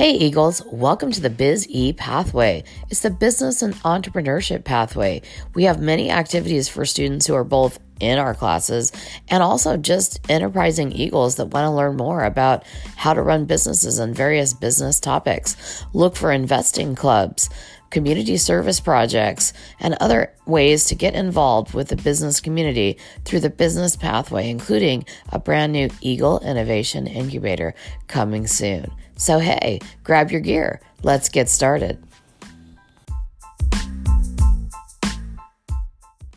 Hey, Eagles, welcome to the Biz E Pathway. It's the business and entrepreneurship pathway. We have many activities for students who are both in our classes and also just enterprising Eagles that want to learn more about how to run businesses and various business topics. Look for investing clubs, community service projects, and other ways to get involved with the business community through the business pathway, including a brand new Eagle Innovation Incubator coming soon. So, hey, grab your gear. Let's get started.